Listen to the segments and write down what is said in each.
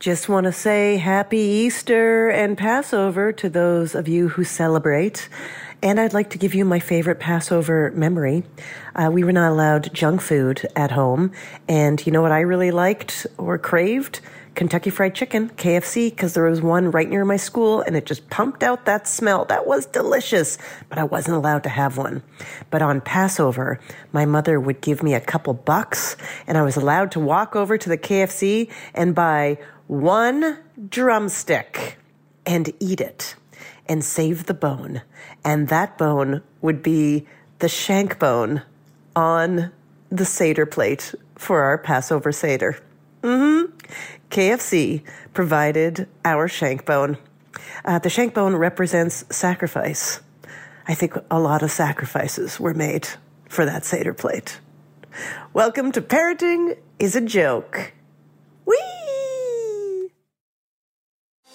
Just want to say happy Easter and Passover to those of you who celebrate. And I'd like to give you my favorite Passover memory. Uh, we were not allowed junk food at home. And you know what I really liked or craved? Kentucky Fried Chicken, KFC, because there was one right near my school and it just pumped out that smell. That was delicious, but I wasn't allowed to have one. But on Passover, my mother would give me a couple bucks and I was allowed to walk over to the KFC and buy one drumstick and eat it and save the bone. And that bone would be the shank bone on the Seder plate for our Passover Seder. Mm-hmm. KFC provided our shank bone. Uh, the shank bone represents sacrifice. I think a lot of sacrifices were made for that Seder plate. Welcome to Parenting is a Joke.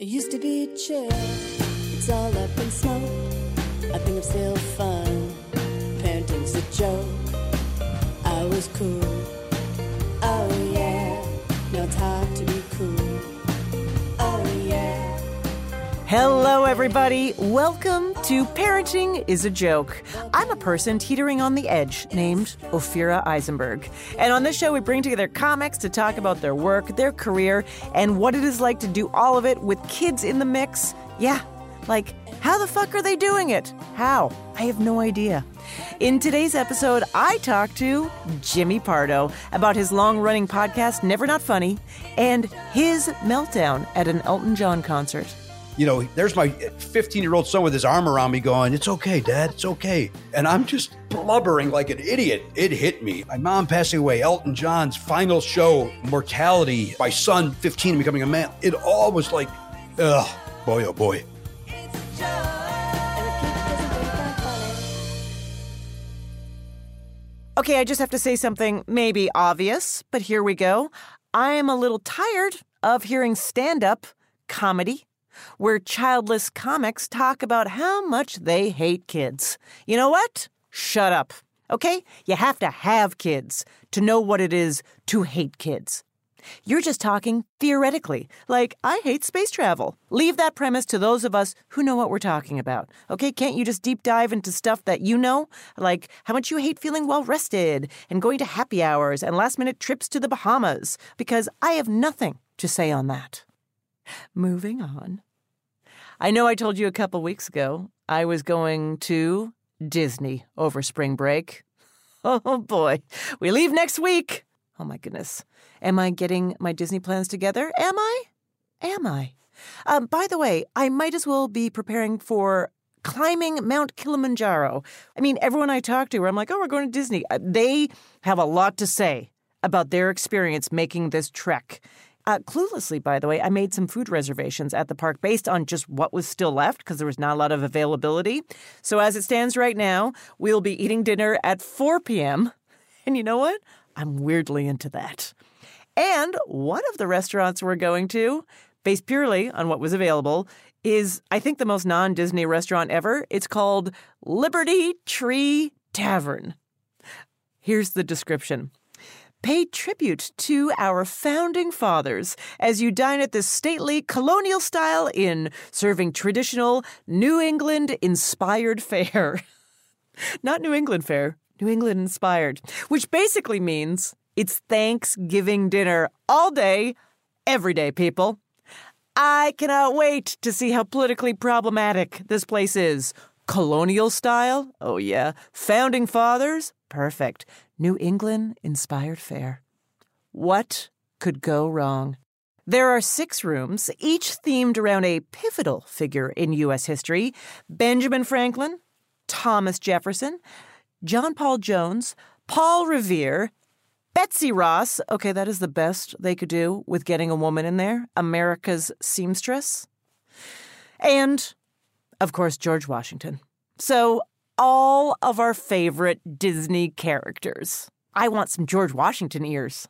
It used to be chill, it's all up in smoke. I think I'm still fun. Parenting's a joke. I was cool. Oh Hello, everybody. Welcome to Parenting is a Joke. I'm a person teetering on the edge named Ophira Eisenberg. And on this show, we bring together comics to talk about their work, their career, and what it is like to do all of it with kids in the mix. Yeah, like, how the fuck are they doing it? How? I have no idea. In today's episode, I talk to Jimmy Pardo about his long running podcast, Never Not Funny, and his meltdown at an Elton John concert you know, there's my 15 year old son with his arm around me going, It's okay, dad, it's okay. And I'm just blubbering like an idiot. It hit me. My mom passing away, Elton John's final show, mortality, my son 15 becoming a man. It all was like, ugh, boy, oh boy. Okay, I just have to say something maybe obvious, but here we go. I am a little tired of hearing stand up comedy where childless comics talk about how much they hate kids. You know what? Shut up. Okay? You have to have kids to know what it is to hate kids. You're just talking theoretically, like, I hate space travel. Leave that premise to those of us who know what we're talking about. Okay? Can't you just deep dive into stuff that you know? Like how much you hate feeling well rested and going to happy hours and last minute trips to the Bahamas? Because I have nothing to say on that. Moving on. I know I told you a couple weeks ago I was going to Disney over spring break. Oh boy, we leave next week. Oh my goodness. Am I getting my Disney plans together? Am I? Am I? Um, by the way, I might as well be preparing for climbing Mount Kilimanjaro. I mean, everyone I talk to, where I'm like, oh, we're going to Disney. Uh, they have a lot to say about their experience making this trek. Uh, cluelessly, by the way, I made some food reservations at the park based on just what was still left because there was not a lot of availability. So, as it stands right now, we'll be eating dinner at 4 p.m. And you know what? I'm weirdly into that. And one of the restaurants we're going to, based purely on what was available, is I think the most non Disney restaurant ever. It's called Liberty Tree Tavern. Here's the description. Pay tribute to our founding fathers as you dine at this stately colonial style inn, serving traditional New England inspired fare. Not New England fare, New England inspired, which basically means it's Thanksgiving dinner all day, every day, people. I cannot wait to see how politically problematic this place is. Colonial style? Oh, yeah. Founding fathers? Perfect. New England inspired fare. What could go wrong? There are six rooms, each themed around a pivotal figure in U.S. history Benjamin Franklin, Thomas Jefferson, John Paul Jones, Paul Revere, Betsy Ross. Okay, that is the best they could do with getting a woman in there. America's seamstress. And, of course, George Washington. So, all of our favorite Disney characters. I want some George Washington ears.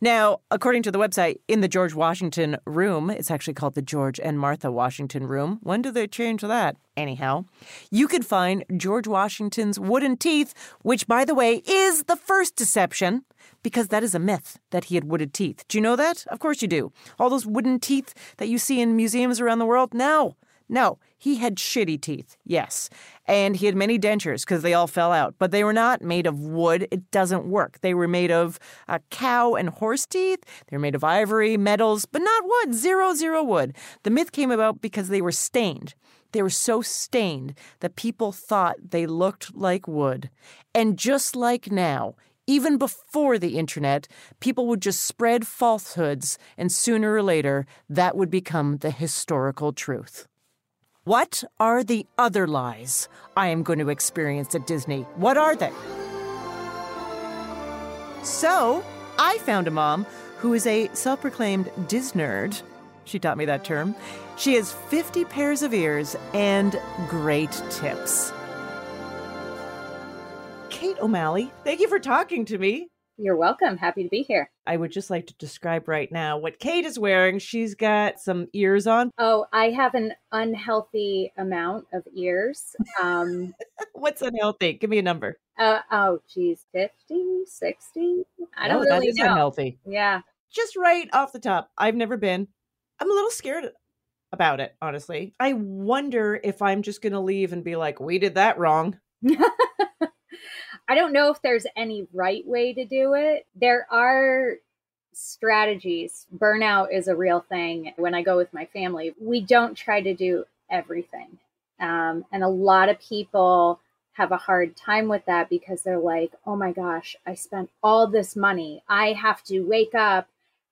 Now, according to the website, in the George Washington room, it's actually called the George and Martha Washington room. When did they change that? Anyhow, you can find George Washington's wooden teeth, which, by the way, is the first deception because that is a myth that he had wooden teeth. Do you know that? Of course you do. All those wooden teeth that you see in museums around the world? No, no. He had shitty teeth, yes. And he had many dentures because they all fell out, but they were not made of wood. It doesn't work. They were made of uh, cow and horse teeth. They were made of ivory, metals, but not wood. Zero, zero wood. The myth came about because they were stained. They were so stained that people thought they looked like wood. And just like now, even before the internet, people would just spread falsehoods, and sooner or later, that would become the historical truth. What are the other lies I am going to experience at Disney? What are they? So, I found a mom who is a self proclaimed Disnerd. She taught me that term. She has 50 pairs of ears and great tips. Kate O'Malley, thank you for talking to me. You're welcome. Happy to be here. I would just like to describe right now what Kate is wearing. She's got some ears on. Oh, I have an unhealthy amount of ears. Um, What's unhealthy? Give me a number. uh, oh, geez, 50, 60? I don't Oh, really is know. unhealthy. Yeah. Just right off the top, I've never been. I'm a little scared about it, honestly. I wonder if I'm just going to leave and be like, we did that wrong. I don't know if there's any right way to do it. There are strategies. Burnout is a real thing. When I go with my family, we don't try to do everything. Um, and a lot of people have a hard time with that because they're like, oh my gosh, I spent all this money. I have to wake up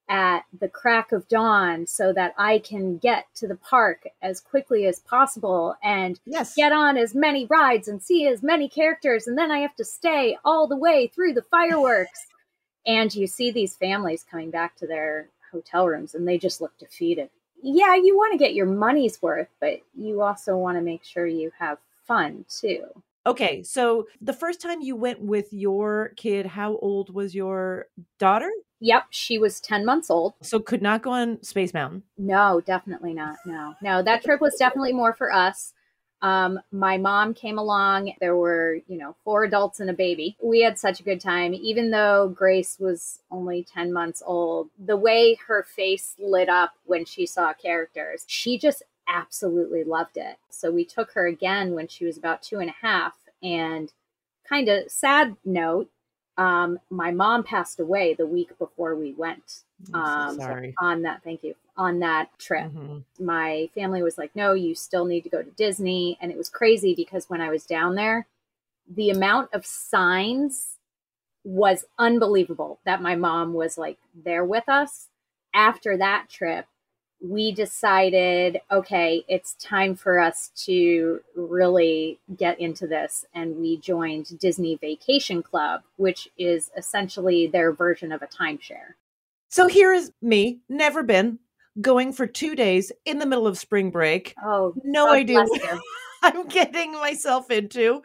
at the crack of dawn so that I can get to the park as quickly as possible and Yes. get on as many rides and see as many characters and then I have to stay all the way through the fireworks. and you see these families coming back to their hotel rooms and they just look defeated. Yeah, you want to get your money's worth, but you also want to make sure you have fun too. Okay, so the first time you went with your kid, how old was your daughter? Yep, she was 10 months old. So could not go on Space Mountain. No, definitely not. No, no, that trip was definitely more for us. Um, my mom came along. There were, you know, four adults and a baby. We had such a good time, even though Grace was only 10 months old. The way her face lit up when she saw characters, she just absolutely loved it. So we took her again when she was about two and a half. And kind of sad note, um, my mom passed away the week before we went um, so sorry. on that. Thank you. On that trip, Mhm. my family was like, no, you still need to go to Disney. And it was crazy because when I was down there, the amount of signs was unbelievable that my mom was like there with us. After that trip, we decided, okay, it's time for us to really get into this. And we joined Disney Vacation Club, which is essentially their version of a timeshare. So here is me, never been, going for two days in the middle of spring break. Oh, No God idea what. I'm getting myself into.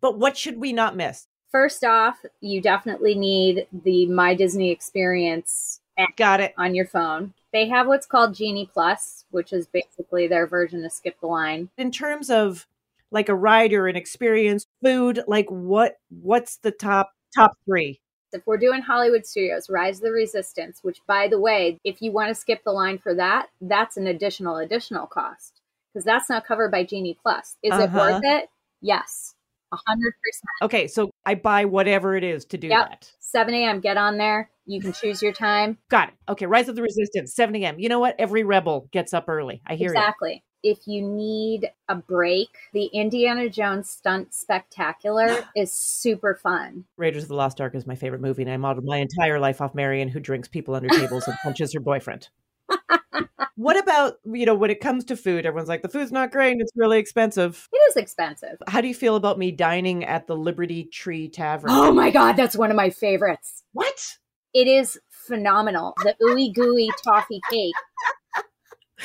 But what should we not miss? First off, you definitely need the My Disney Experience app Got it. on your phone. They have what's called Genie Plus, which is basically their version of Skip the Line. In terms of like a ride or an experience, food, like what what's the top top three? If we're doing Hollywood Studios, Rise of the Resistance, which by the way, if you want to skip the line for that, that's an additional additional cost because that's not covered by Genie Plus. Is it Uh-huh. worth it? Yes, hundred percent. Okay, so I buy whatever it is to do Yep. that. 7 a.m. Get on there. You can choose your time. Got it. Okay, Rise of the Resistance, 7 a.m. You know what? Every rebel gets up early. I hear you. exactly. If you need a break, the Indiana Jones Stunt Spectacular is super fun. Raiders of the Lost Ark is my favorite movie, and I modeled my entire life off Marion, who drinks people under tables and punches her boyfriend. What about, you know, when it comes to food, everyone's like, the food's not great and it's really expensive. It is expensive. How do you feel about me dining at the Liberty Tree Tavern? Oh my God, that's one of my favorites. what? It is phenomenal. The ooey gooey toffee cake.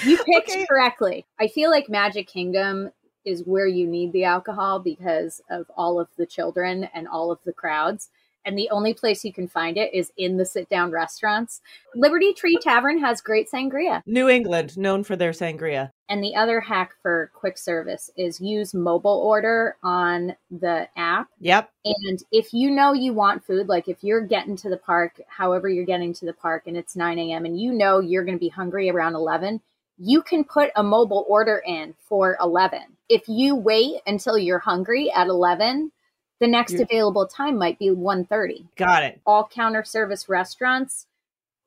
You picked Okay. correctly. I feel like Magic Kingdom is where you need the alcohol because of all of the children and all of the crowds. And the only place you can find it is in the sit down restaurants. Liberty Tree Tavern has great sangria. New England, known for their sangria. And the other hack for quick service is use mobile order on the app. Yep. And if you know you want food, like if you're getting to the park, however you're getting to the park, and it's 9 a.m., and you know you're going to be hungry around 11, you can put a mobile order in for 11. If you wait until you're hungry at 11, the next You're- available time might be 1:30. Got it. All counter service restaurants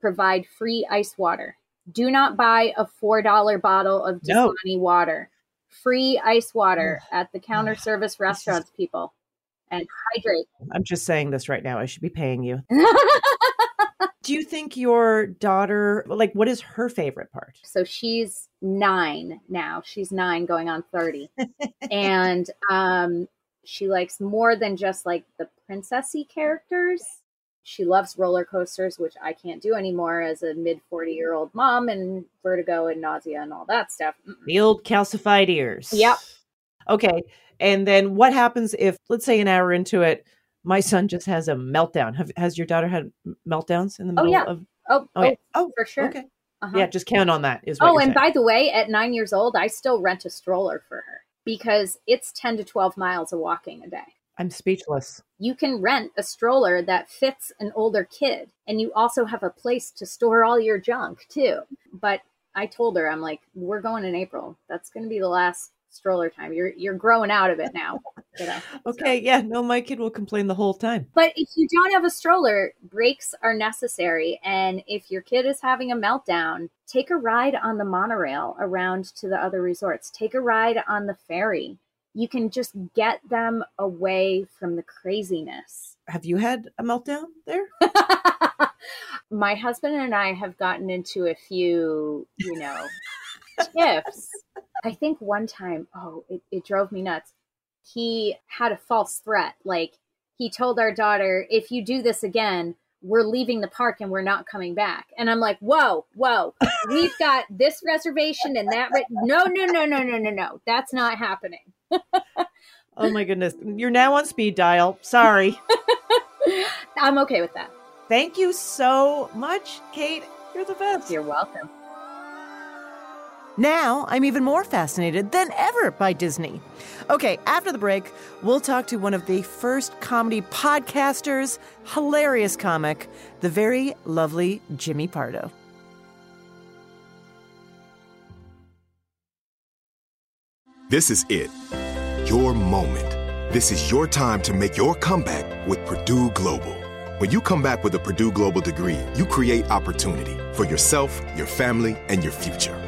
provide free ice water. Do not buy a $4 bottle of No. Dasani water. Free ice water at the counter service restaurants, people. And hydrate. I'm just saying this right now. I should be paying you. Do you think your daughter, like, what is her favorite part? so she's nine now. She's nine going on 30. and um, she likes more than just like the princessy characters. She loves roller coasters, which I can't do anymore as a mid 40 year old mom and vertigo and nausea and all that stuff. Mm-mm. The old calcified ears. Yep. Okay. And then what happens if, let's say, an hour into it, my son just has a meltdown? Have, has your daughter had meltdowns in the Oh, middle yeah. of? Oh, Oh, oh, yeah. Oh, for sure. Okay. uh-huh. Yeah, just count on that. Is what Oh, and saying. by the way, at nine years old, I still rent a stroller for her because it's 10 to 12 miles of walking a day. I'm speechless. you can rent a stroller that fits an older kid and you also have a place to store all your junk too but i told her i'm like we're going in april that's going to be the last stroller time you're you're growing out of it now you know so. Okay. Yeah. No, my kid will complain the whole time. but if you don't have a stroller breaks are necessary and if your kid is having a meltdown take a ride on the monorail around to the other resorts take a ride on the ferry you can just get them away from the craziness Have you had a meltdown there? my husband and I have gotten into a few, you know, tiffs. I think one time, oh, it, it drove me nuts. He had a false threat. Like, he told our daughter, if you do this again, we're leaving the park and we're not coming back. And I'm like, whoa, whoa, we've got this reservation and that. Re- no, no, no, no, no, no, no. That's not happening. Oh my goodness. You're now on speed dial. Sorry. I'm okay with that. Thank you so much, Kate. You're the best. You're welcome. Now I'm even more fascinated than ever by Disney. Okay, after the break, we'll talk to one of the first comedy podcasters, hilarious comic, the very lovely Jimmy Pardo. This is it. Your moment. This is your time to make your comeback with Purdue Global. When you come back with a Purdue Global degree, you create opportunity for yourself, your family, and your future.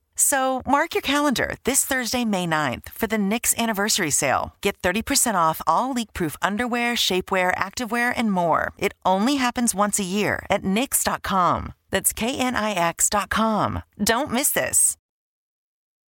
So mark your calendar this Thursday, May 9th for the Knix anniversary sale. Get 30% off all leak-proof underwear, shapewear, activewear, and more. It only happens once a year at Knix.com. That's K-N-I-X.com. Don't miss this.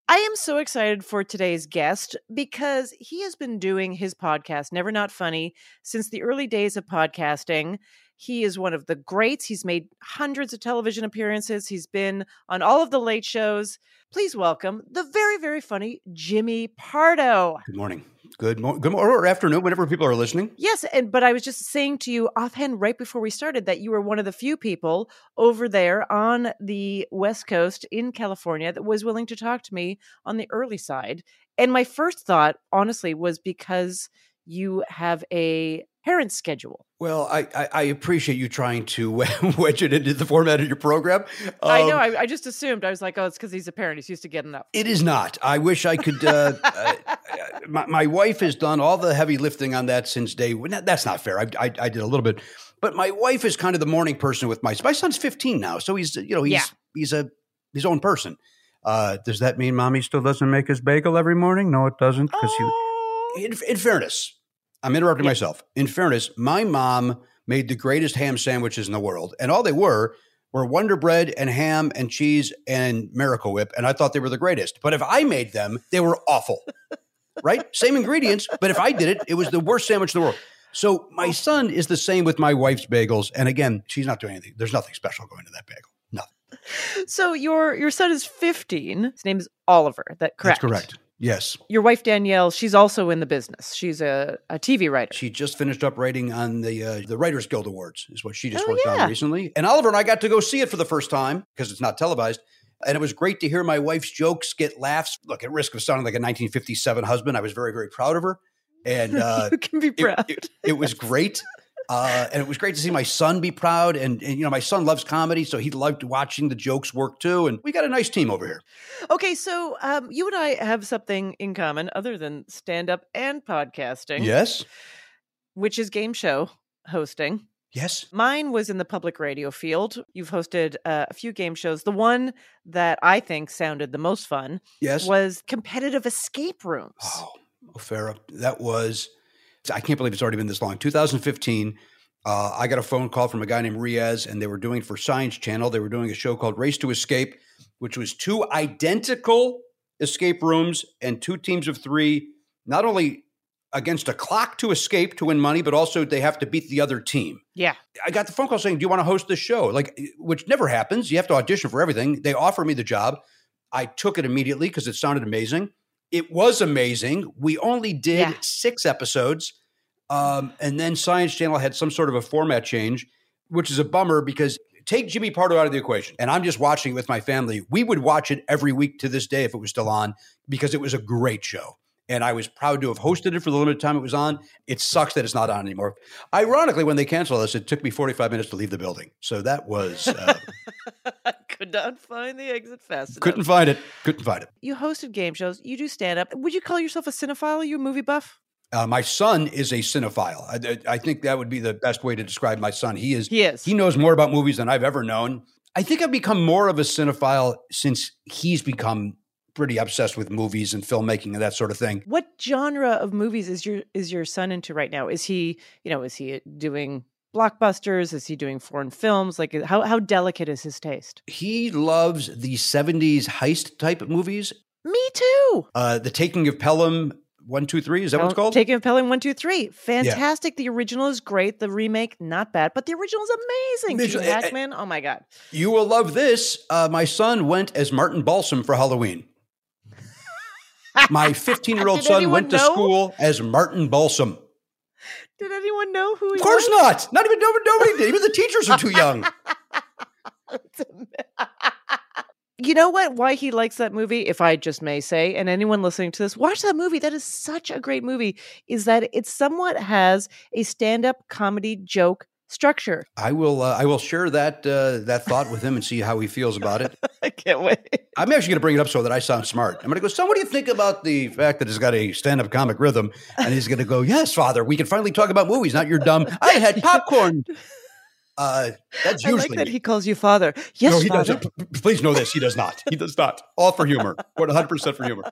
I am so excited for today's guest because he has been doing his podcast, Never Not Funny, since the early days of podcasting. He is one of the greats. He's made hundreds of television appearances. He's been on all of the late shows. Please welcome the very, very funny Jimmy Pardo. Good morning. Good morning. Good morning or afternoon, whenever people are listening. Yes, and but I was just saying to you offhand right before we started that you were one of the few people over there on the West Coast in California that was willing to talk to me on the early side. And my first thought, honestly, was because you have a parent schedule. Well, I, I, I appreciate you trying to wedge it into the format of your program. Um, I know. I, I, just assumed. I was like, oh, it's because he's a parent. He's used to getting up. It is not. I wish I could. Uh, uh, my, my, wife has done all the heavy lifting on that since day one. That's not fair. I, I, I, did a little bit. But my wife is kind of the morning person with my my son's 15 now, so he's you know he's yeah. he's a his own person. Uh, does that mean mommy still doesn't make his bagel every morning? No, it doesn't. Because oh. in, in fairness, I'm interrupting yeah. myself. In fairness, my mom made the greatest ham sandwiches in the world, and all they were were Wonder Bread and ham and cheese and Miracle Whip, and I thought they were the greatest. But if I made them, they were awful. right? Same ingredients, but if I did it, it was the worst sandwich in the world. So my oh. son is the same with my wife's bagels, and again, she's not doing anything. There's nothing special going to that bagel. Nothing. So your your son is 15. His name is Oliver. That correct? That's correct. Yes. Your wife Danielle, she's also in the business. She's a, a TV writer. She just finished up writing on the uh, the Writers Guild Awards, is what she just oh, worked yeah. on recently. And Oliver and I got to go see it for the first time because it's not televised. And it was great to hear my wife's jokes get laughs. Look, at risk of sounding like a 1957 husband, I was very, very proud of her. And uh, you can be proud. It, it, it was great. Uh, and it was great to see my son be proud. And, and, you know, my son loves comedy, so he loved watching the jokes work too. And we got a nice team over here. Okay, so um, you and I have something in common other than stand up and podcasting. Yes. Which is game show hosting. Yes. Mine was in the public radio field. You've hosted uh, a few game shows. The one that I think sounded the most fun yes. was competitive escape rooms. Oh, Farah, that was I can't believe it's already been this long. 2015, uh, I got a phone call from a guy named Riaz, and they were doing for Science Channel. They were doing a show called Race to Escape, which was two identical escape rooms and two teams of three, not only against a clock to escape to win money, but also they have to beat the other team. Yeah. I got the phone call saying, Do you want to host this show? Like, which never happens. You have to audition for everything. They offer me the job. I took it immediately because it sounded amazing. It was amazing. We only did yeah. six episodes. Um, and then Science Channel had some sort of a format change, which is a bummer because take Jimmy Pardo out of the equation. And I'm just watching it with my family. We would watch it every week to this day if it was still on because it was a great show. And I was proud to have hosted it for the limited time it was on. It sucks that it's not on anymore. Ironically, when they canceled us, it took me 45 minutes to leave the building. So that was. Uh, could not find the exit fast enough. Couldn't find it. Couldn't find it. You hosted game shows. You do stand up. Would you call yourself a cinephile? Are you a movie buff? Uh, my son is a cinephile. I, I think that would be the best way to describe my son. He is. He is. He knows more about movies than I've ever known. I think I've become more of a cinephile since he's become pretty obsessed with movies and filmmaking and that sort of thing. What genre of movies is your is your son into right now? Is he, you know, is he doing blockbusters? Is he doing foreign films? Like how how delicate is his taste? He loves the 70s heist type movies. Me too. Uh The Taking of Pelham one, two, three. Is that what it's called? Taking of Pelham one, two, three. Fantastic. The original is great. The remake, not bad, but the original is amazing. Gene eh, eh, Hackman. Oh my god. You will love this. Uh, my son went as Martin Balsam for Halloween. My 15 year old son went to school as Martin Balsam. Did anyone know who he Of course was? not. Not even nobody, nobody did. Even the teachers are too young. You know what? Why he likes that movie, if I just may say, and anyone listening to this, watch that movie. That is such a great movie. Is that it somewhat has a stand up comedy joke structure. I will. Uh, I will share that uh, that thought with him and see how he feels about it. I can't wait. I'm actually going to bring it up so that I sound smart. I'm going to go. So, what do you think about the fact that it's got a stand-up comic rhythm? And he's going to go, "Yes, Father, we can finally talk about movies, not your dumb. I had popcorn." Uh, that's I like usually that he calls you father. Yes, no, he father. doesn't. P- Please know this. He does not. He does not. All for humor. 100 percent for humor.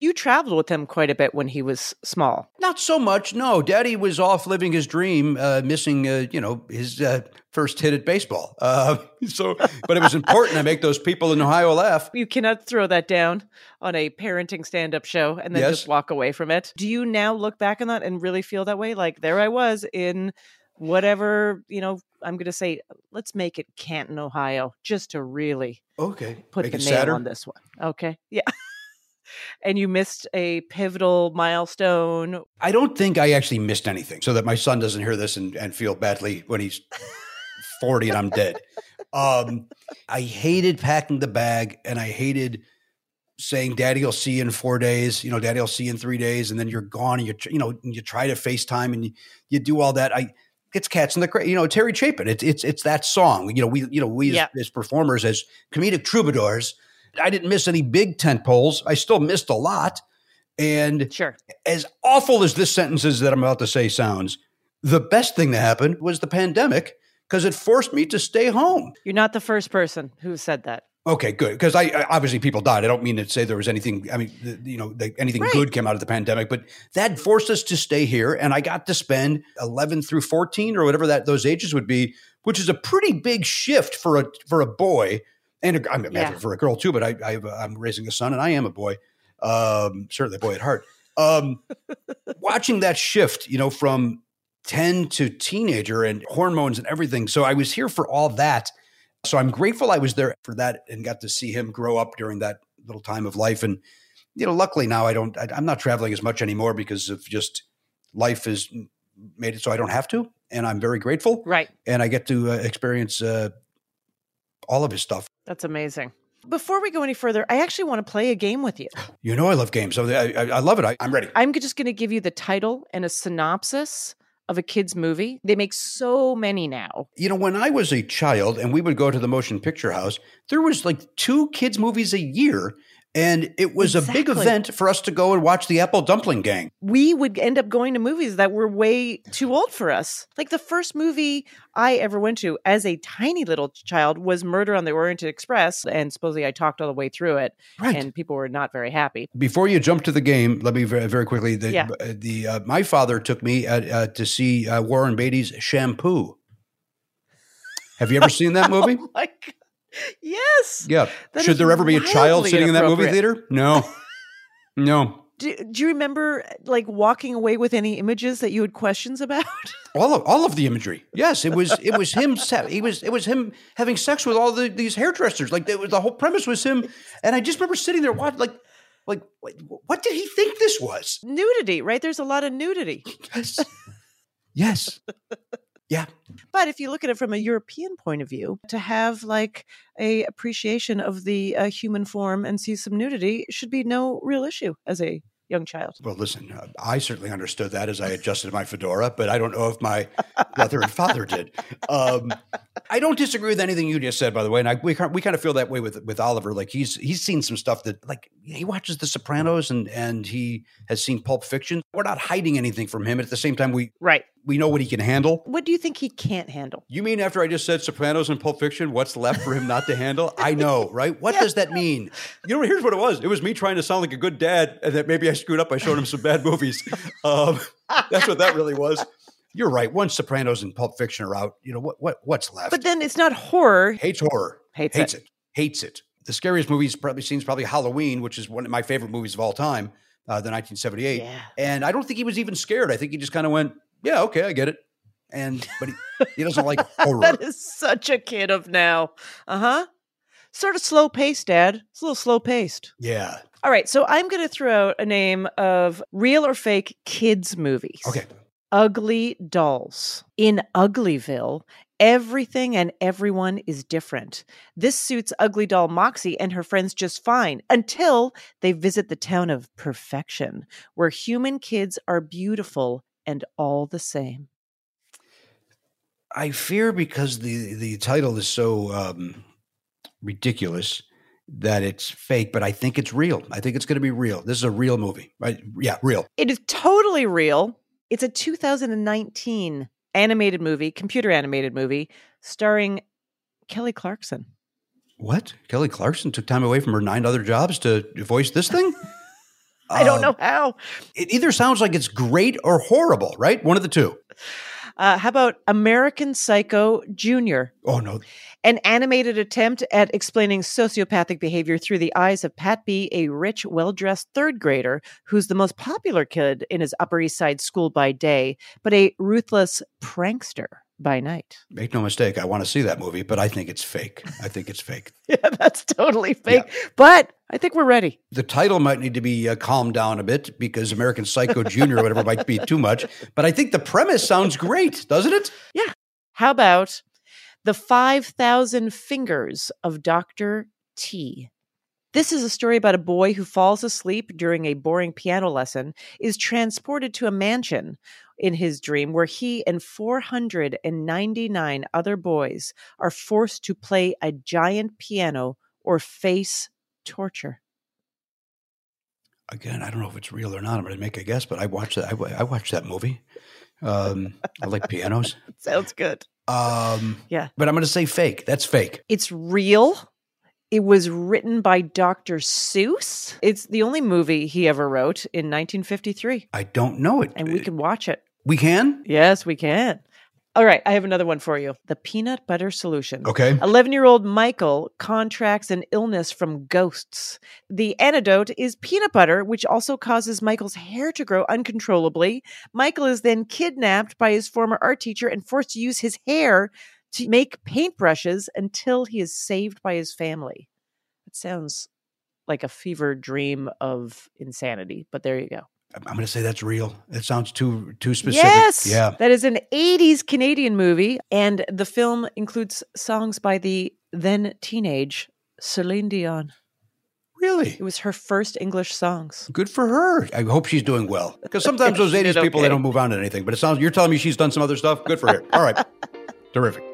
You traveled with him quite a bit when he was small. Not so much. No, Daddy was off living his dream, uh, missing, uh, you know, his uh, first hit at baseball. Uh, so, but it was important to make those people in Ohio laugh. You cannot throw that down on a parenting stand up show and then Yes. just walk away from it. Do you now look back on that and really feel that way? Like, there I was in whatever, you know, I'm going to say, let's make it Canton, Ohio, just to really Okay, put make the nail on this one. Okay. Yeah. and you missed a pivotal milestone. I don't think I actually missed anything, so that my son doesn't hear this and, and feel badly when he's forty and I'm dead. Um, I hated packing the bag, and I hated saying, "Daddy, I'll see you in four days." You know, "Daddy, I'll see you in three days," and then you're gone, and you you know and you try to FaceTime and you, you do all that. I it's cats in the cra You know, Harry Chapin. It's it's it's that song. You know, we you know we as, as performers as comedic troubadours. I didn't miss any big tent poles. I still missed a lot. And Sure. as awful as this sentence is that I'm about to say sounds, the best thing that happened was the pandemic because it forced me to stay home. You're not the first person who said that. Okay, good. Because I, I obviously people died. I don't mean to say there was anything. I mean, the, you know, the, anything Right. good came out of the pandemic, but that forced us to stay here, and I got to spend 11 through 14 or whatever that those ages would be, which is a pretty big shift for a for a boy and a, I mean, Yeah. for a girl too. But I, I have a, I'm raising a son, and I am a boy, um, certainly a boy at heart. Um, watching that shift, you know, from 10 to teenager and hormones and everything. So I was here for all that. So I'm grateful I was there for that and got to see him grow up during that little time of life. And, you know, luckily now I don't, I, I'm not traveling as much anymore because of just life has made it so I don't have to. And I'm very grateful. Right. And I get to uh, experience uh, all of his stuff. That's amazing. Before we go any further, I actually want to play a game with you. You know, I love games. So I, I, I love it. I, I'm ready. I'm just going to give you the title and a synopsis of a kid's movie. They make so many now. You know, when I was a child and we would go to the motion picture house, there was like two kids' movies a year. And it was a big event for us to go and watch the Apple Dumpling Gang. We would end up going to movies that were way too old for us. Like the first movie I ever went to as a tiny little child was Murder on the Orient Express. And supposedly I talked all the way through it. Right. And people were not very happy. Before you jump to the game, let me very, very quickly. The, Yeah. uh, the uh, my father took me uh, uh, to see uh, Warren Beatty's Shampoo. Have you ever seen that movie? Oh my God. Yes. Yeah. That Should there ever be a child sitting in that movie theater? No. No. Do, do you remember like walking away with any images that you had questions about? All of all of the imagery. Yes, it was it was him. He was it was him having sex with all the, these hairdressers. Like it was, the whole premise was him. And I just remember sitting there watching. Like like what did he think this was? nudity, right? There's a lot of nudity. Yes. yes. Yeah. But if you look at it from a European point of view, to have like a appreciation of the uh, human form and see some nudity should be no real issue as a young child. Well, listen, uh, I certainly understood that as I adjusted my fedora, but I don't know if my mother and father did. Um, I don't disagree with anything you just said, by the way, and I, we kind- we kind of feel that way with with Oliver. Like he's he's seen some stuff that like he watches The Sopranos and and he has seen Pulp Fiction. We're not hiding anything from him. At the same time, we Right. We know what he can handle. What do you think he can't handle? You mean after I just said Sopranos and Pulp Fiction, what's left for him not to handle? I know, right? What does that mean? You know, here's what it was. It was me trying to sound like a good dad, and that maybe I screwed up by showing him some bad movies. Um, that's what that really was. You're right. Once Sopranos and Pulp Fiction are out, you know what? What what's left? But then it's not horror. hates horror. Hates hates it. it. Hates it. The scariest movie he's probably seen is probably Halloween, which is one of my favorite movies of all time, uh, the 1978. Yeah. And I don't think he was even scared. I think he just kind of went, "Yeah, okay, I get it." And but he, he doesn't like horror. that is such a kid of now. Uh huh. Sort of slow paced, Dad. It's a little slow paced. yeah. All right, so I'm going to throw out a name of real or fake kids' movies. Okay. Ugly Dolls. In Uglyville, everything and everyone is different. This suits Ugly Doll Moxie and her friends just fine until they visit the town of Perfection, where human kids are beautiful and all the same. I fear because the the title is so um, ridiculous that it's fake, but I think it's real. I think it's going to be real. This is a real movie, right? Yeah, real. It is totally real. It's a 2019 animated movie, computer animated movie, starring Kelly Clarkson. What? Kelly Clarkson took time away from her nine other jobs to voice this thing? I don't Uh, know how. It either sounds like it's great or horrible, right? One of the two. Uh, how about American Psycho Junior? Oh no, An animated attempt at explaining sociopathic behavior through the eyes of Pat B., a rich, well dressed third grader who's the most popular kid in his Upper East Side school by day, but a ruthless prankster by night. make no mistake. I want to see that movie, but I think it's fake. I think it's fake. Yeah, that's totally fake. But I think we're ready. The title might need to be uh, calmed down a bit because American Psycho Junior or whatever might be too much. But I think the premise sounds great, doesn't it? Yeah. How about The 5,000 Fingers of Dr. T? This is a story about a boy who falls asleep during a boring piano lesson, is transported to a mansion in his dream where he and 499 other boys are forced to play a giant piano or face torture. Again, I don't know if it's real or not. I'm going to make a guess, but I watched that. I, I watched that movie. Um, I like pianos. Sounds good. Um, Yeah. but I'm going to say fake. That's fake. It's real. It was written by Dr. Seuss. It's the only movie he ever wrote in 1953. I don't know it. And we can watch it. We can. Yes, we can. All right, I have another one for you. The peanut butter solution. Okay. 11 year old Michael contracts an illness from ghosts. The antidote is peanut butter, which also causes Michael's hair to grow uncontrollably. Michael is then kidnapped by his former art teacher and forced to use his hair to make paintbrushes until he is saved by his family. It sounds like a fever dream of insanity, but there you go. I'm going to say that's real. It sounds too too specific. Yes. Yeah. That is an 80s Canadian movie. And the film includes songs by the then teenage Celine Dion. Really? It was her first English songs. Good for her. I hope she's doing well. Because sometimes those She 80s did people, they don't move on to anything. But it sounds, you're telling me she's done some other stuff? Good for her. All right. Terrific.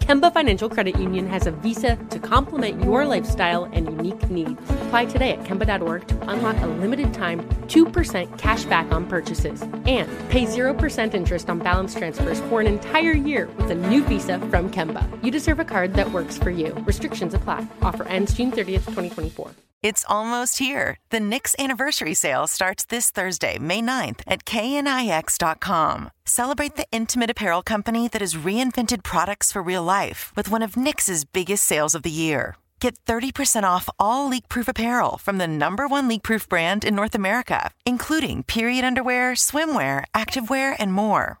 Kemba Financial Credit Union has a visa to complement your lifestyle and unique needs. Apply today at Kemba.org to unlock a limited time 2% cash back on purchases and pay 0% interest on balance transfers for an entire year with a new visa from Kemba. You deserve a card that works for you. Restrictions apply. Offer ends June 30th, 2024. It's almost here. The Knix anniversary sale starts this Thursday, May 9th at knix.com. Celebrate the intimate apparel company that has reinvented products for real life with one of Knix's biggest sales of the year. Get 30% off all leak-proof apparel from the number one leak-proof brand in North America, including period underwear, swimwear, activewear, and more.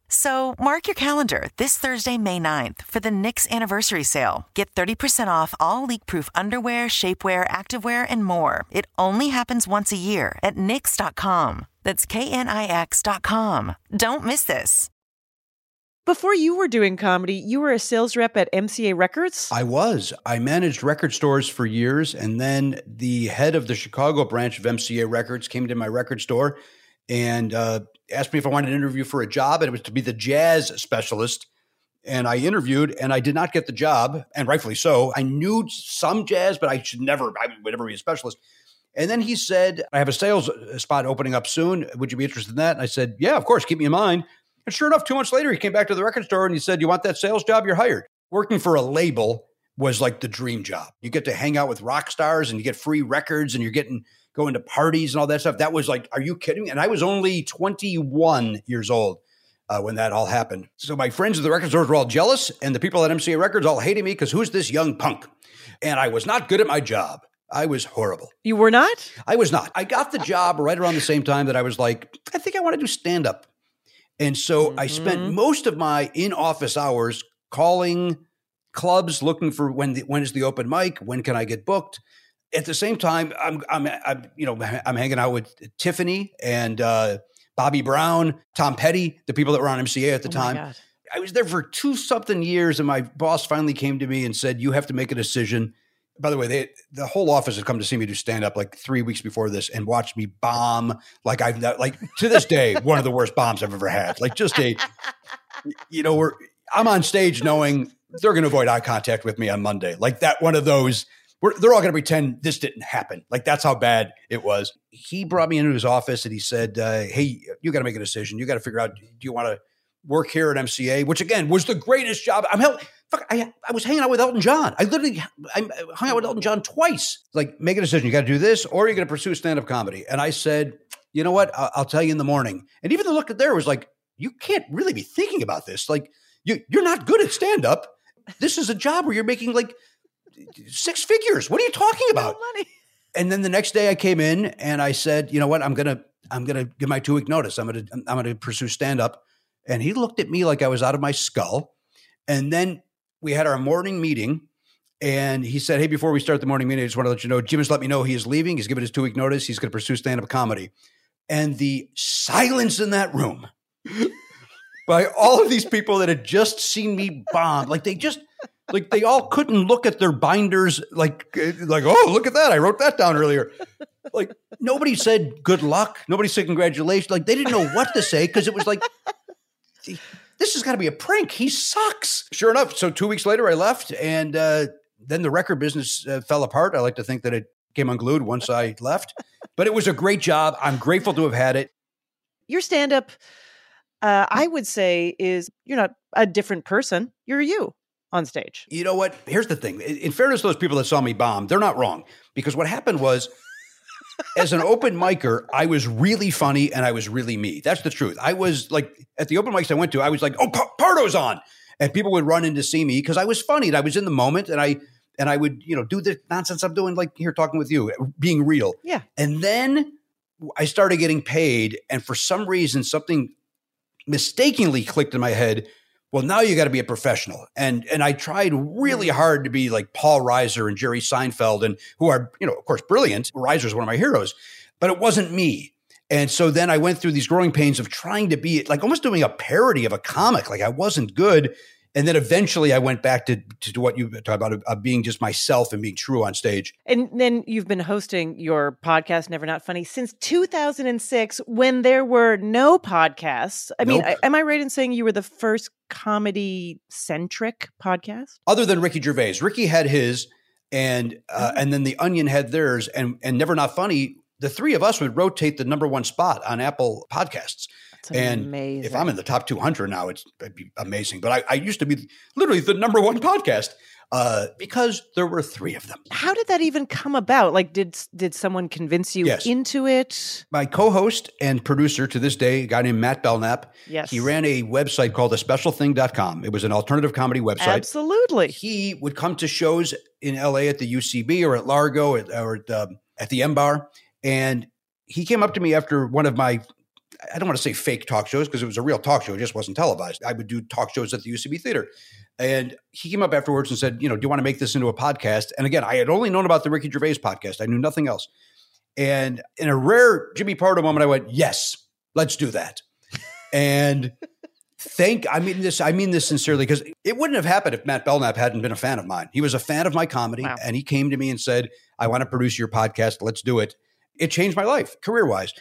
So mark your calendar this Thursday, May 9th for the Knix anniversary sale. Get 30% off all leak-proof underwear, shapewear, activewear, and more. It only happens once a year at Knix.com. That's K-N-I-X.com. Don't miss this. Before you were doing comedy, you were a sales rep at MCA Records? I was. I managed record stores for years, and then the head of the Chicago branch of MCA Records came to my record store and uh, asked me if I wanted an interview for a job, and it was to be the jazz specialist. And I interviewed, and I did not get the job, and rightfully so. I knew some jazz, but I should never, I would never be a specialist. And then he said, I have a sales uh, spot opening up soon. Would you be interested in that? And I said, Yeah, of course, keep me in mind. And sure enough, two months later, he came back to the record store and he said, You want that sales job? You're hired. Working for a label was like the dream job. You get to hang out with rock stars and you get free records and you're getting going to parties and all that stuff. That was like, are you kidding me? And I was only 21 years old uh, when that all happened. So my friends at the record stores were all jealous, and the people at MCA Records all hated me because who's this young punk? And I was not good at my job. I was horrible. You were not? I was not. I got the job right around the same time that I was like, I think I want to do stand up. And so mm-hmm. I spent most of my in office hours calling clubs looking for when the, when is the open mic, when can I get booked? At the same time, I'm, I'm, I'm, you know, I'm hanging out with Tiffany and uh, Bobby Brown, Tom Petty, the people that were on MCA at the oh time. I was there for two something years, and my boss finally came to me and said, "You have to make a decision." By the way, they, the whole office had come to see me do stand up like three weeks before this and watched me bomb like I've like to this day one of the worst bombs I've ever had. Like just a, you know, we're I'm on stage knowing they're going to avoid eye contact with me on Monday, like that one of those we're, they're all going to pretend this didn't happen. Like that's how bad it was. He brought me into his office and he said, uh, "Hey, you got to make a decision. You got to figure out do you want to work here at MCA, which again was the greatest job. I'm hell, fuck, I, I was hanging out with Elton John. I literally I hung out with Elton John twice. Like, make a decision. You got to do this, or you're going to pursue stand up comedy. And I said, you know what? I'll, I'll, tell you in the morning. And even the look at there was like, you can't really be thinking about this. Like, you you're not good at stand up. This is a job where you're making like six figures. What are you talking about? Money. And then the next day I came in and I said, you know what? I'm gonna I'm gonna give my two week notice. I'm gonna I'm gonna pursue stand up. And he looked at me like I was out of my skull. And then we had our morning meeting. And he said, Hey, before we start the morning meeting, I just want to let you know Jim has let me know he is leaving. He's given his two week notice. He's going to pursue stand up comedy. And the silence in that room by all of these people that had just seen me bomb, like they just, like they all couldn't look at their binders like like oh look at that I wrote that down earlier. Like nobody said good luck. Nobody said congratulations. Like they didn't know what to say because it was like this has got to be a prank. He sucks. Sure enough, so two weeks later I left, and uh, then the record business uh, fell apart. I like to think that it came unglued once I left, but it was a great job. I'm grateful to have had it. Your stand up. Uh, I would say is you're not a different person. You're you on stage. You know what? Here's the thing. In fairness to those people that saw me bomb, they're not wrong. Because what happened was, as an open micer, I was really funny and I was really me. That's the truth. I was like, at the open mics I went to, I was like, oh, Pardo's on. And people would run in to see me because I was funny and I was in the moment and I, and I would, you know, do the nonsense I'm doing, like here talking with you, being real. Yeah. And then I started getting paid. And for some reason, something mistakenly clicked in my head well, now you got to be a professional. And and I tried really mm. hard to be like Paul Reiser and Jerry Seinfeld, and who are, you know, of course, brilliant. Reiser is one of my heroes. but it wasn't me. And so then I went through these growing pains of trying to be like almost doing a parody of a comic. Like I wasn't good. And then eventually I went back to, to what you talked about of, of being just myself and being true on stage. And then you've been hosting your podcast, Never Not Funny, since 2006 when there were no podcasts. I mean, I- am I right in saying you were the first comedy centric podcast? Other than Ricky Gervais, Ricky had his, and uh, and then the Onion had theirs, and and Never Not Funny. The three of us would rotate the number one spot on Apple Podcasts. That's And amazing. if I'm in the top 200 now, it's it'd be amazing. But I, I used to be literally the number one podcast uh, because there were three of them. How did that even come about? Like, did did someone convince you Yes. into it? My co-host and producer to this day, a guy named Matt Belknap, Yes. he ran a website called thespecialthing.com. It was an alternative comedy website. Absolutely. He would come to shows in LA at the UCB or at Largo or, or at, um, at the M Bar. And he came up to me after one of my, I don't want to say fake talk shows because it was a real talk show. It just wasn't televised. I would do talk shows at the UCB Theater. And he came up afterwards and said, you know, do you want to make this into a podcast? And again, I had only known about the Ricky Gervais podcast. I knew nothing else. And in a rare Jimmy Pardo moment, I went, yes, let's do that. And thank I mean this I mean this sincerely because it wouldn't have happened if Matt Belknap hadn't been a fan of mine. He was a fan of my comedy Wow. and he came to me and said, "I want to produce your podcast. Let's do it." It changed my life career-wise.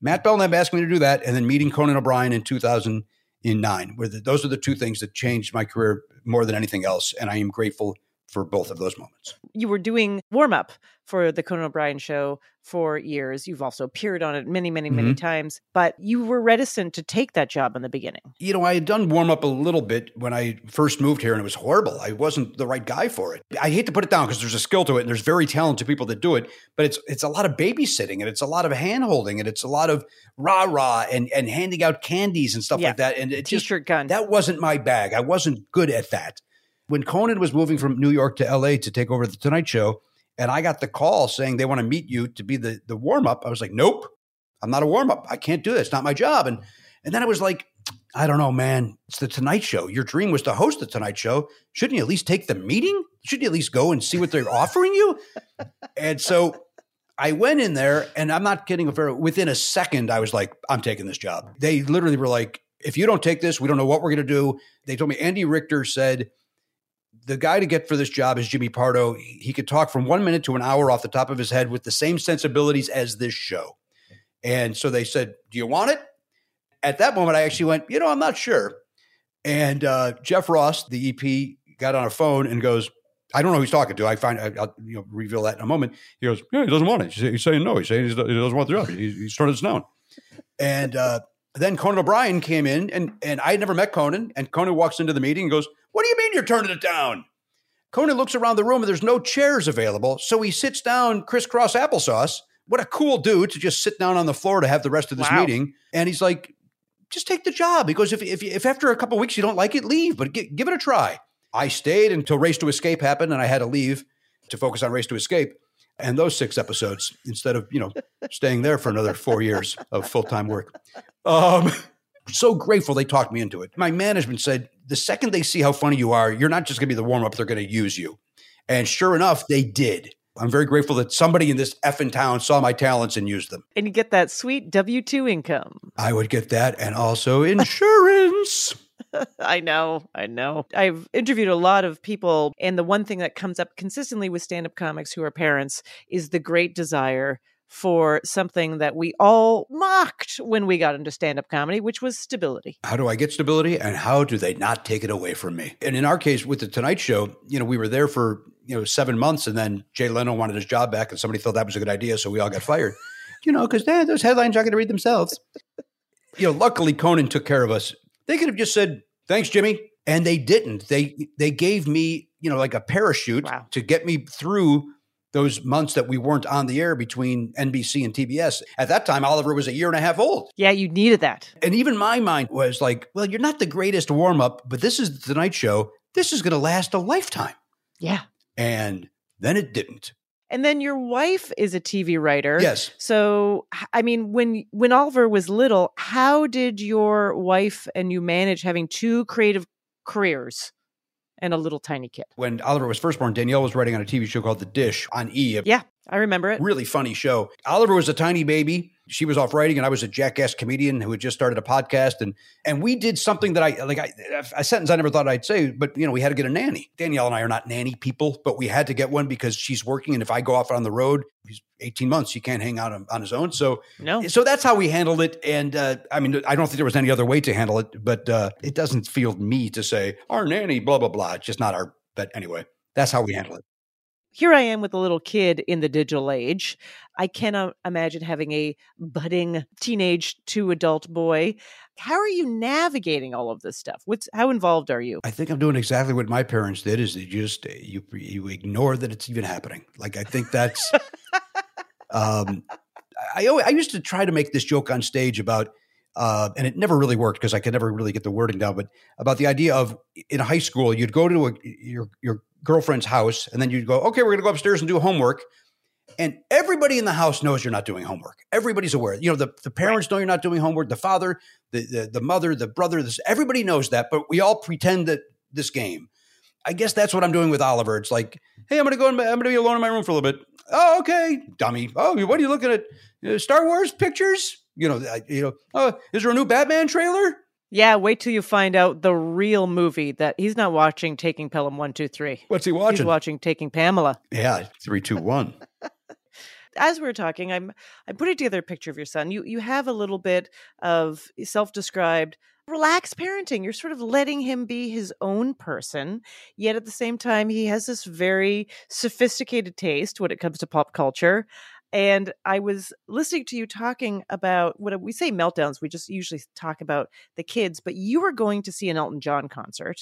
Matt Belknap asked me to do that and then meeting Conan O'Brien in 2009 were the, those are the two things that changed my career more than anything else and I am grateful for both of those moments. You were doing warm up for the Conan O'Brien show for years. You've also appeared on it many, many, many Mhm. times, but you were reticent to take that job in the beginning. you know, I had done warm up a little bit when I first moved here and it was horrible. I wasn't the right guy for it. I hate to put it down because there's a skill to it and there's very talented people that do it, but it's it's a lot of babysitting and it's a lot of hand holding and it's a lot of rah-rah and and handing out candies and stuff Yeah. like that. And it just T-shirt gun. that wasn't my bag. I wasn't good at that. When Conan was moving from New York to LA to take over the Tonight Show, and I got the call saying they want to meet you to be the the warm up, I was like, nope, I'm not a warm up. I can't do this. It's not my job. And and then I was like, I don't know, man. It's the Tonight Show. Your dream was to host the Tonight Show. Shouldn't you at least take the meeting? Shouldn't you at least go and see what they're offering you? And so I went in there, and I'm not kidding. Within a second, I was like, I'm taking this job. They literally were like, if you don't take this, we don't know what we're going to do. They told me Andy Richter said the guy to get for this job is Jimmy Pardo. He could talk from one minute to an hour off the top of his head with the same sensibilities as this show. And so they said, Do you want it? At that moment, I actually went, You know, I'm not sure. And uh, Jeff Ross, the EP, got on a phone and goes, I don't know who he's talking to. I find I- I'll you know reveal that in a moment. He goes, Yeah, he doesn't want it. He's he's saying no. He's saying he doesn't want the job. He's, he's turning us down. And uh, then Conan O'Brien came in, and and I had never met Conan. And Conan walks into the meeting and goes, "What do you mean you're turning it down?" Conan looks around the room and there's no chairs available, so he sits down crisscross applesauce. What a cool dude to just sit down on the floor to have the rest of this Wow. meeting. And he's like, "Just take the job." He goes, "If if, if after a couple weeks you don't like it, leave, but gi- give it a try." I stayed until Race to Escape happened, and I had to leave to focus on Race to Escape. And those six episodes, instead of you know staying there for another four years of full time work. Um, so grateful they talked me into it. My management said the second they see how funny you are, you're not just going to be the warm up; they're going to use you. And sure enough, they did. I'm very grateful that somebody in this effing town saw my talents and used them. And you get that sweet W 2 income. I would get that, and also insurance. I know, I know. I've interviewed a lot of people, and the one thing that comes up consistently with stand up comics who are parents is the great desire for something that we all mocked when we got into stand up comedy, which was stability. how do I get stability and how do they not take it away from me? And in our case with the Tonight Show, you know, we were there for, you know, seven months and then Jay Leno wanted his job back and somebody thought that was a good idea. So we all got fired, you know, because those headlines aren't going to read themselves. you know, luckily Conan took care of us. They could have just said, thanks, Jimmy. And they didn't. They, they gave me, you know, like a parachute Wow. to get me through those months that we weren't on the air between NBC and TBS. At that time, Oliver was a year and a half old. Yeah, you needed that. And even my mind was like, well, you're not the greatest warm up, but this is the Tonight Show. This is going to last a lifetime. Yeah. And then it didn't. And then your wife is a TV writer. Yes. So, I mean, when when Oliver was little, how did your wife and you manage having two creative careers and a little tiny kid? When Oliver was first born, Danielle was writing on a TV show called The Dish on E. Yeah. I remember it. Really funny show. Oliver was a tiny baby. She was off writing, and I was a jackass comedian who had just started a podcast, and and we did something that I like I, a sentence I never thought I'd say, but you know we had to get a nanny. Danielle and I are not nanny people, but we had to get one because she's working, and if I go off on the road, he's 18 months, he can't hang out on, on his own. So No. so that's how we handled it, and uh, I mean I don't think there was any other way to handle it, but uh, it doesn't feel me to say our nanny, blah blah blah. It's just not our. But anyway, that's how we handle it. Here I am with a little kid in the digital age. I cannot imagine having a budding teenage to adult boy. How are you navigating all of this stuff? What's how involved are you? I think I'm doing exactly what my parents did. Is they just you you ignore that it's even happening. Like I think that's. um, I I used to try to make this joke on stage about, uh, and it never really worked because I could never really get the wording down. But about the idea of in high school, you'd go to a, your your girlfriend's house, and then you'd go, okay, we're going to go upstairs and do homework. And everybody in the house knows you're not doing homework. Everybody's aware. You know, the, the parents know you're not doing homework. The father, the, the the mother, the brother. This everybody knows that, but we all pretend that this game. I guess that's what I'm doing with Oliver. It's like, hey, I'm going to go. In, I'm going to be alone in my room for a little bit. Oh, okay, dummy. Oh, what are you looking at? Uh, Star Wars pictures? You know, I- you know. Oh, is there a new Batman trailer? Yeah, wait till you find out the real movie that he's not watching Taking Pelham one, two, three. What's he watching? He's watching? watching Taking Pamela. yeah, three, two, one. as we are talking, I'm I'm putting together a picture of your son. You you have a little bit of self-described relaxed parenting. You're sort of letting him be his own person, yet at the same time he has this very sophisticated taste when it comes to pop culture. And I was listening to you talking about what we say meltdowns. We just usually talk about the kids, but you were going to see an Elton John concert.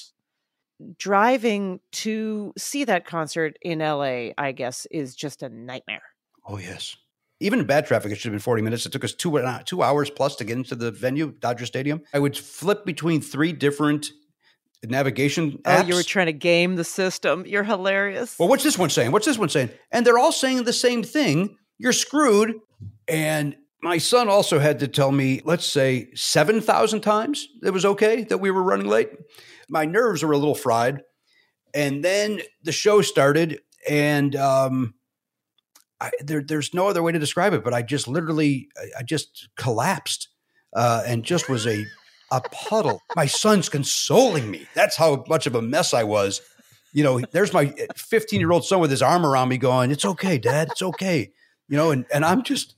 Driving to see that concert in LA, I guess, is just a nightmare. Oh yes. Even in bad traffic, it should have been 40 minutes. It took us two two hours plus to get into the venue, Dodger Stadium. I would flip between three different navigation Oh, you were trying to game the system. You're hilarious. well, what's this one saying? What's this one saying? And they're all saying the same thing. You're screwed. And my son also had to tell me, let's say 7,000 times it was okay that we were running late. My nerves were a little fried. And then the show started, and um, I, there, there's no other way to describe it, but I just literally, I- I just collapsed uh, and just was a, a puddle. My son's consoling me. That's how much of a mess I was. You know, there's my 15 year old son with his arm around me going, It's okay, dad. It's okay. You know, and, and I'm just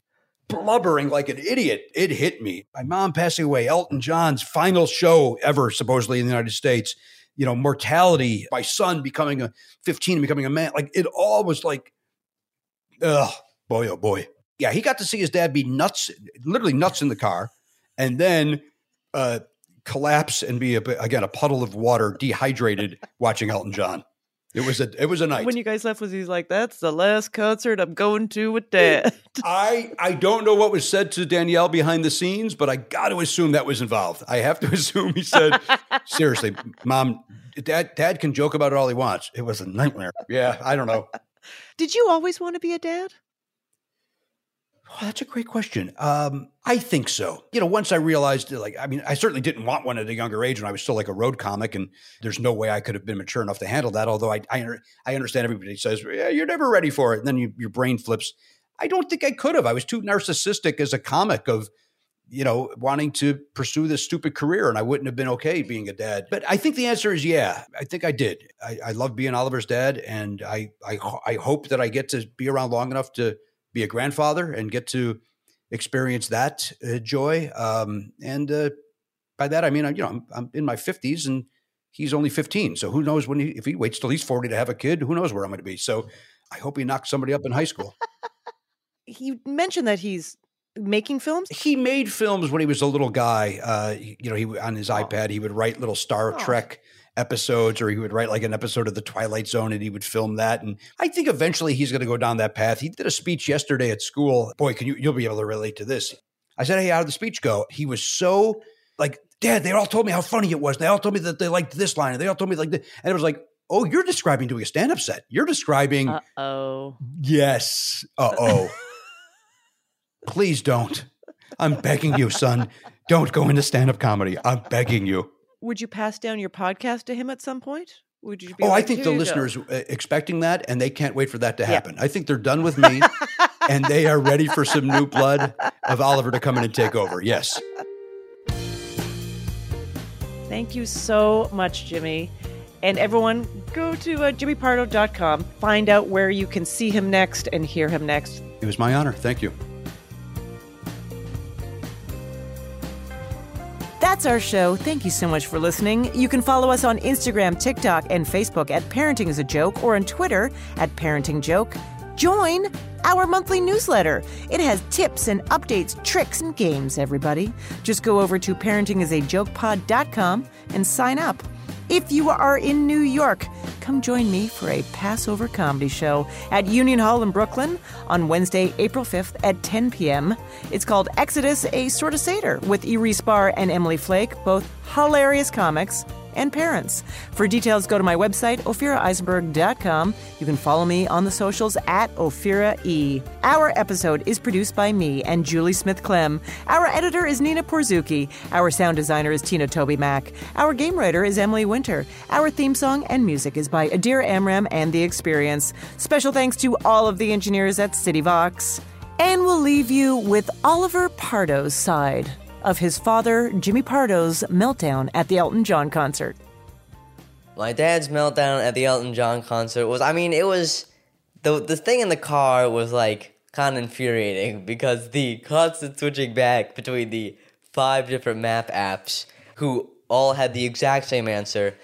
blubbering like an idiot. It hit me. My mom passing away, Elton John's final show ever, supposedly in the United States. You know, mortality, my son becoming a 15 and becoming a man. Like it all was like, oh boy, oh boy. Yeah, he got to see his dad be nuts, literally nuts in the car, and then uh, collapse and be a, again a puddle of water, dehydrated, watching Elton John. It was a it was a night. when you guys left, was he's like, "That's the last concert I'm going to with Dad." I I don't know what was said to Danielle behind the scenes, but I got to assume that was involved. I have to assume he said, "Seriously, mom, dad, dad can joke about it all he wants. It was a nightmare." Yeah, I don't know. Did you always want to be a dad? Oh, that's a great question. Um, I think so. You know, once I realized, like, I mean, I certainly didn't want one at a younger age when I was still like a road comic, and there's no way I could have been mature enough to handle that. Although I, I, I understand everybody says, yeah, you're never ready for it. And then you, your brain flips. I don't think I could have. I was too narcissistic as a comic of, you know, wanting to pursue this stupid career, and I wouldn't have been okay being a dad. But I think the answer is yeah. I think I did. I, I love being Oliver's dad, and I, I, I hope that I get to be around long enough to be a grandfather and get to experience that uh, joy. Um, and uh, by that, I mean, I, you know, I'm, I'm in my 50s and he's only 15. So who knows when he, if he waits till he's 40 to have a kid, who knows where I'm going to be. So I hope he knocks somebody up in high school. He mentioned that he's making films. he made films when he was a little guy. Uh, you know, he on his iPad he would write little Star Oh. Trek episodes, or he would write like an episode of the Twilight Zone, and he would film that. And I think eventually he's going to go down that path. He did a speech yesterday at school. Boy, can you you'll be able to relate to this? I said, "Hey, how did the speech go?" He was so like, "Dad, they all told me how funny it was. They all told me that they liked this line, and they all told me like, this. and it was like." Oh, you're describing doing a stand-up set. You're describing Uh oh. Yes. Uh oh. Please don't. I'm begging you, son. Don't go into stand up comedy. I'm begging you. Would you pass down your podcast to him at some point? Would you be Oh, I think the listeners uh, expecting that, and they can't wait for that to happen. I think they're done with me, and they are ready for some new blood of Oliver to come in and take over. Yes. Thank you so much, Jimmy. And everyone, go to uh, jimmypardo.com. Find out where you can see him next and hear him next. It was my honor. Thank you. That's our show. Thank you so much for listening. You can follow us on Instagram, TikTok, and Facebook at Parenting is a Joke or on Twitter at Parenting Joke. Join our monthly newsletter. It has tips and updates, tricks, and games, everybody. Just go over to parentingisajokepod.com and sign up. If you are in New York, come join me for a Passover comedy show at Union Hall in Brooklyn on Wednesday, April 5th at 10 p.m. It's called Exodus, a sort of Seder with Erie Spar and Emily Flake, both hilarious comics and parents. For details, go to my website, ophiraeisenberg.com. You can follow me on the socials at Ophira E. Our episode is produced by me and Julie Smith Clem. Our editor is Nina Porzuki. Our sound designer is Tina Toby Mack. Our game writer is Emily Winter. Our theme song and music is by Adir Amram and The Experience. Special thanks to all of the engineers at CityVox. And we'll leave you with Oliver Pardo's side of his father, Jimmy Pardo's meltdown at the Elton John concert. My dad's meltdown at the Elton John concert was I mean it was the the thing in the car was like kind of infuriating because the constant switching back between the five different map apps who all had the exact same answer.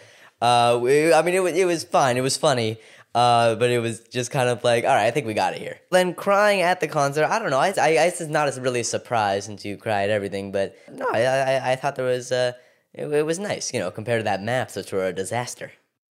Uh, I mean it was it was fine. It was funny. Uh, but it was just kind of like, all right, I think we got it here. Then crying at the concert, I don't know. I, I, I it's not as really a surprise since you at everything, but no, I, I, I thought there was, uh, it, it was nice, you know, compared to that maps, which were a disaster.